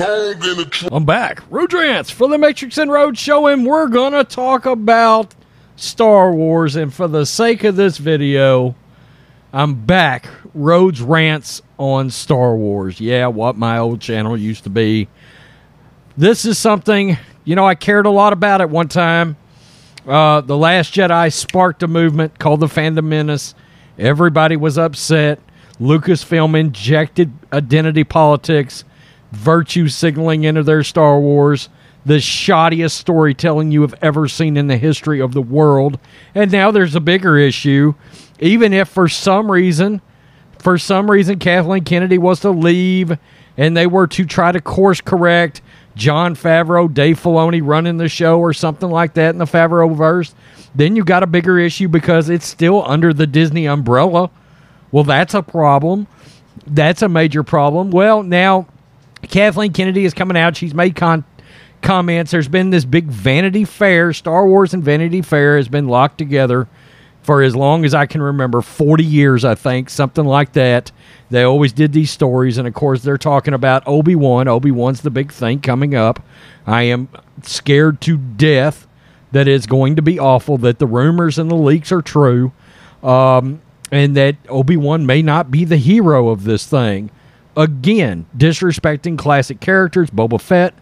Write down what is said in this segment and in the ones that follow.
I'm back. Road Rants for the Matrix and Road Show, and we're going to talk about Star Wars. And for the sake of this video, I'm back. Rhodes Rants on Star Wars. Yeah, what my old channel used to be. This is something, you know, I cared a lot about at one time. Uh, the Last Jedi sparked a movement called the Fandom Menace. Everybody was upset. Lucasfilm injected identity politics, virtue signaling into their Star Wars, the shoddiest storytelling you have ever seen in the history of the world. And now there's a bigger issue. Even if for some reason, for some reason, Kathleen Kennedy was to leave and they were to try to course correct Jon Favreau, Dave Filoni running the show or something like that in the Favreau verse, then you got a bigger issue because it's still under the Disney umbrella. Well, that's a problem. That's a major problem. Well, now Kathleen Kennedy is coming out. She's made con- comments. There's been this big Vanity Fair. Star Wars and Vanity Fair has been locked together for as long as I can remember 40 years, I think, something like that. They always did these stories. And of course, they're talking about Obi Wan. Obi Wan's the big thing coming up. I am scared to death that it's going to be awful, that the rumors and the leaks are true. Um, and that Obi Wan may not be the hero of this thing. Again, disrespecting classic characters. Boba Fett.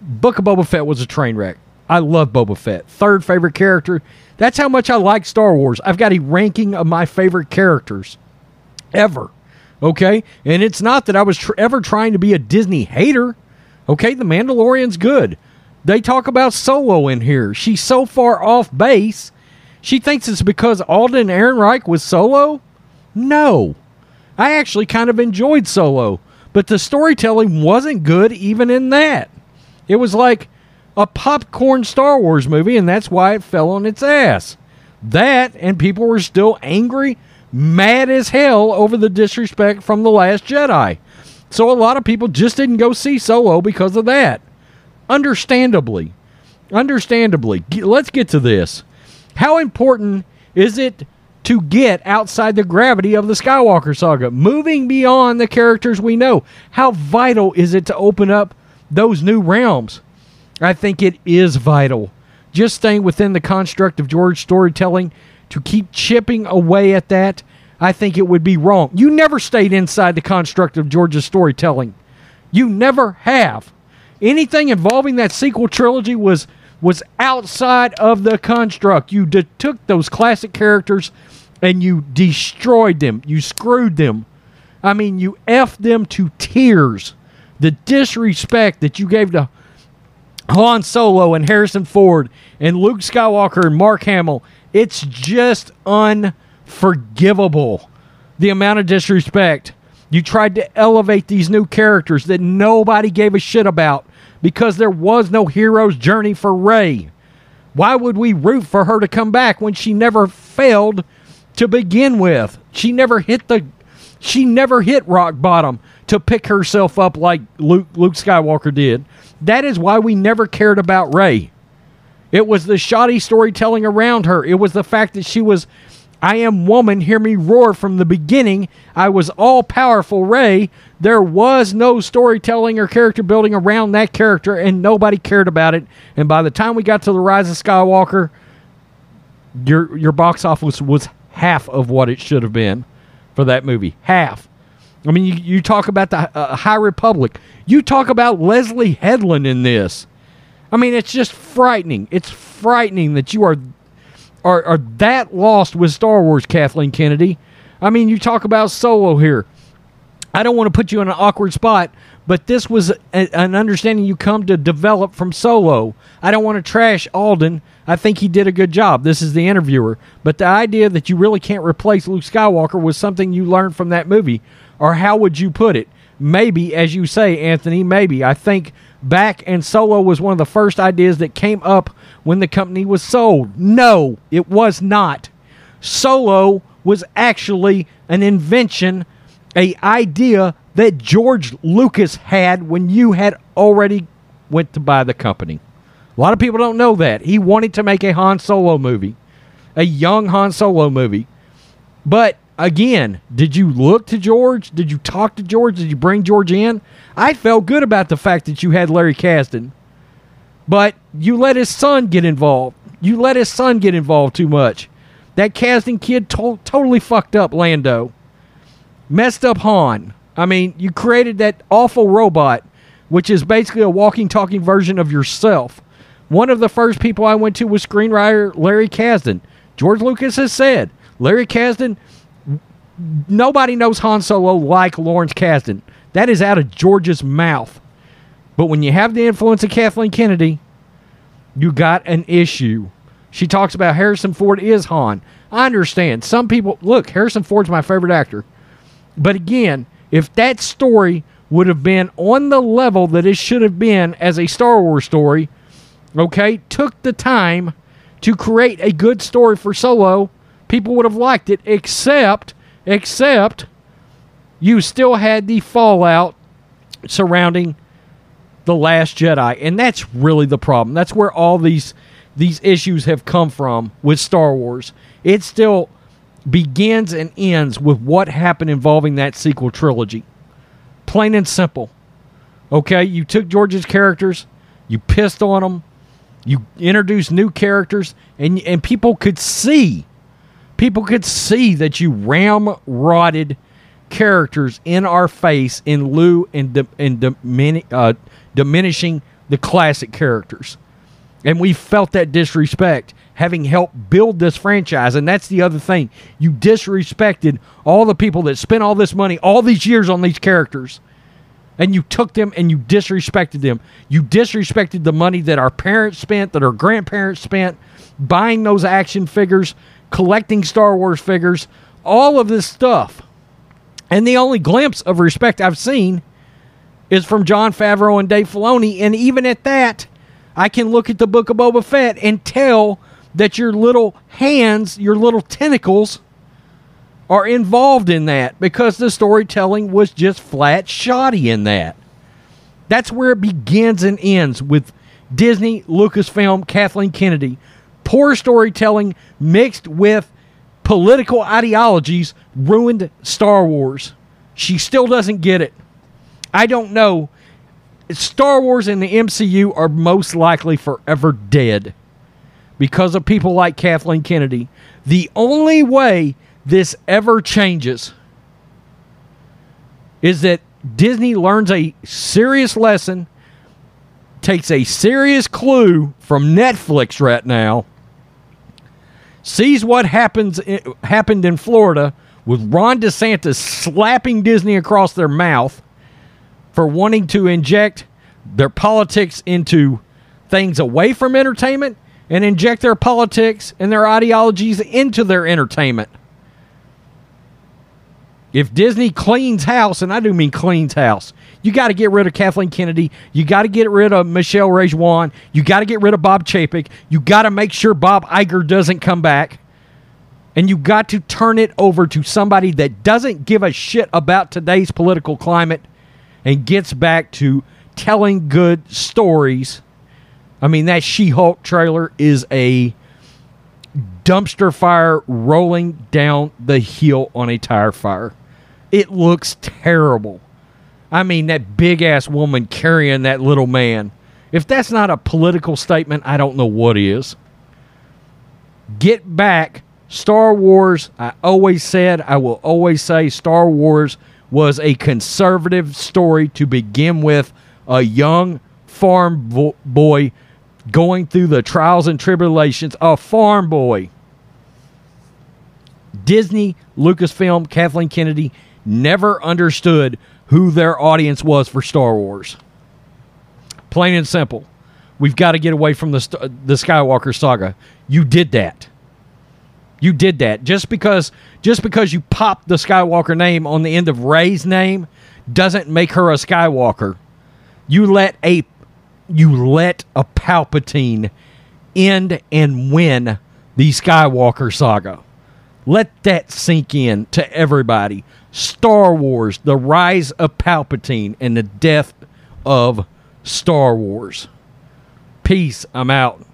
Book of Boba Fett was a train wreck. I love Boba Fett. Third favorite character. That's how much I like Star Wars. I've got a ranking of my favorite characters ever. Okay? And it's not that I was tr- ever trying to be a Disney hater. Okay? The Mandalorian's good. They talk about Solo in here. She's so far off base she thinks it's because Alden Ehrenreich was solo? No. I actually kind of enjoyed solo, but the storytelling wasn't good even in that. It was like a popcorn Star Wars movie, and that's why it fell on its ass. That, and people were still angry, mad as hell over the disrespect from The Last Jedi. So a lot of people just didn't go see Solo because of that. Understandably. Understandably. Let's get to this. How important is it to get outside the gravity of the Skywalker saga, moving beyond the characters we know? How vital is it to open up those new realms? I think it is vital. Just staying within the construct of George storytelling to keep chipping away at that, I think it would be wrong. You never stayed inside the construct of George's storytelling. You never have. Anything involving that sequel trilogy was was outside of the construct. You de- took those classic characters and you destroyed them. You screwed them. I mean, you effed them to tears. The disrespect that you gave to Han Solo and Harrison Ford and Luke Skywalker and Mark Hamill, it's just unforgivable. The amount of disrespect. You tried to elevate these new characters that nobody gave a shit about because there was no hero's journey for Rey. Why would we root for her to come back when she never failed to begin with? She never hit the she never hit rock bottom to pick herself up like Luke, Luke Skywalker did. That is why we never cared about Rey. It was the shoddy storytelling around her. It was the fact that she was I am woman, hear me roar from the beginning. I was all powerful Rey. There was no storytelling or character building around that character, and nobody cared about it. And by the time we got to the Rise of Skywalker, your your box office was half of what it should have been for that movie. Half. I mean, you, you talk about the uh, High Republic. You talk about Leslie Headland in this. I mean, it's just frightening. It's frightening that you are are, are that lost with Star Wars, Kathleen Kennedy. I mean, you talk about Solo here. I don't want to put you in an awkward spot, but this was a, an understanding you come to develop from Solo. I don't want to trash Alden. I think he did a good job. This is the interviewer. But the idea that you really can't replace Luke Skywalker was something you learned from that movie. Or how would you put it? Maybe, as you say, Anthony, maybe. I think back and Solo was one of the first ideas that came up when the company was sold. No, it was not. Solo was actually an invention, a idea that George Lucas had when you had already went to buy the company. A lot of people don't know that. He wanted to make a Han Solo movie, a young Han Solo movie. But again, did you look to George? Did you talk to George? Did you bring George in? I felt good about the fact that you had Larry Kasdan, but you let his son get involved. You let his son get involved too much. That Kasdan kid to- totally fucked up Lando, messed up Han. I mean, you created that awful robot, which is basically a walking, talking version of yourself. One of the first people I went to was screenwriter Larry Kasdan. George Lucas has said Larry Kasdan nobody knows Han Solo like Lawrence Kasdan. That is out of George's mouth. But when you have the influence of Kathleen Kennedy, you got an issue. She talks about Harrison Ford is Han. I understand. Some people look, Harrison Ford's my favorite actor. But again, if that story would have been on the level that it should have been as a Star Wars story, okay, took the time to create a good story for Solo, people would have liked it, except except you still had the fallout surrounding the last jedi. And that's really the problem. That's where all these these issues have come from with star wars. It still begins and ends with what happened involving that sequel trilogy. Plain and simple. Okay? You took george's characters you pissed on them you introduced new characters and and people could see people could see that you ramrodded characters in our face in lieu and di- and dimini- uh, diminishing the classic characters. And we felt that disrespect having helped build this franchise. And that's the other thing. You disrespected all the people that spent all this money, all these years on these characters. And you took them and you disrespected them. You disrespected the money that our parents spent, that our grandparents spent, buying those action figures, collecting Star Wars figures, all of this stuff. And the only glimpse of respect I've seen is from Jon Favreau and Dave Filoni. And even at that, I can look at the Book of Boba Fett and tell that your little hands, your little tentacles, are involved in that because the storytelling was just flat shoddy in that. That's where it begins and ends with Disney, Lucasfilm, Kathleen Kennedy. Poor storytelling mixed with political ideologies ruined Star Wars. She still doesn't get it. I don't know. Star Wars and the MCU are most likely forever dead because of people like Kathleen Kennedy. The only way this ever changes is that Disney learns a serious lesson, takes a serious clue from Netflix right now, sees what happens happened in Florida with Ron DeSantis slapping Disney across their mouth for wanting to inject their politics into things away from entertainment and inject their politics and their ideologies into their entertainment. If Disney cleans house, and I do mean cleans house, you got to get rid of Kathleen Kennedy. You got to get rid of Michelle Rejwan. You got to get rid of Bob Chapek. You got to make sure Bob Iger doesn't come back. And you got to turn it over to somebody that doesn't give a shit about today's political climate and gets back to telling good stories. I mean, that She Hulk trailer is a dumpster fire rolling down the hill on a tire fire. It looks terrible. I mean, that big ass woman carrying that little man. If that's not a political statement, I don't know what is. Get back. Star Wars, I always said, I will always say, Star Wars was a conservative story to begin with. A young farm vo- boy going through the trials and tribulations. A farm boy. Disney, Lucasfilm, Kathleen Kennedy never understood who their audience was for Star Wars. Plain and simple. We've got to get away from the uh, the Skywalker saga. You did that. You did that. Just because just because you popped the Skywalker name on the end of Rey's name doesn't make her a Skywalker. You let a you let a Palpatine end and win the Skywalker saga. Let that sink in to everybody. Star Wars, the rise of Palpatine and the death of Star Wars. Peace. I'm out.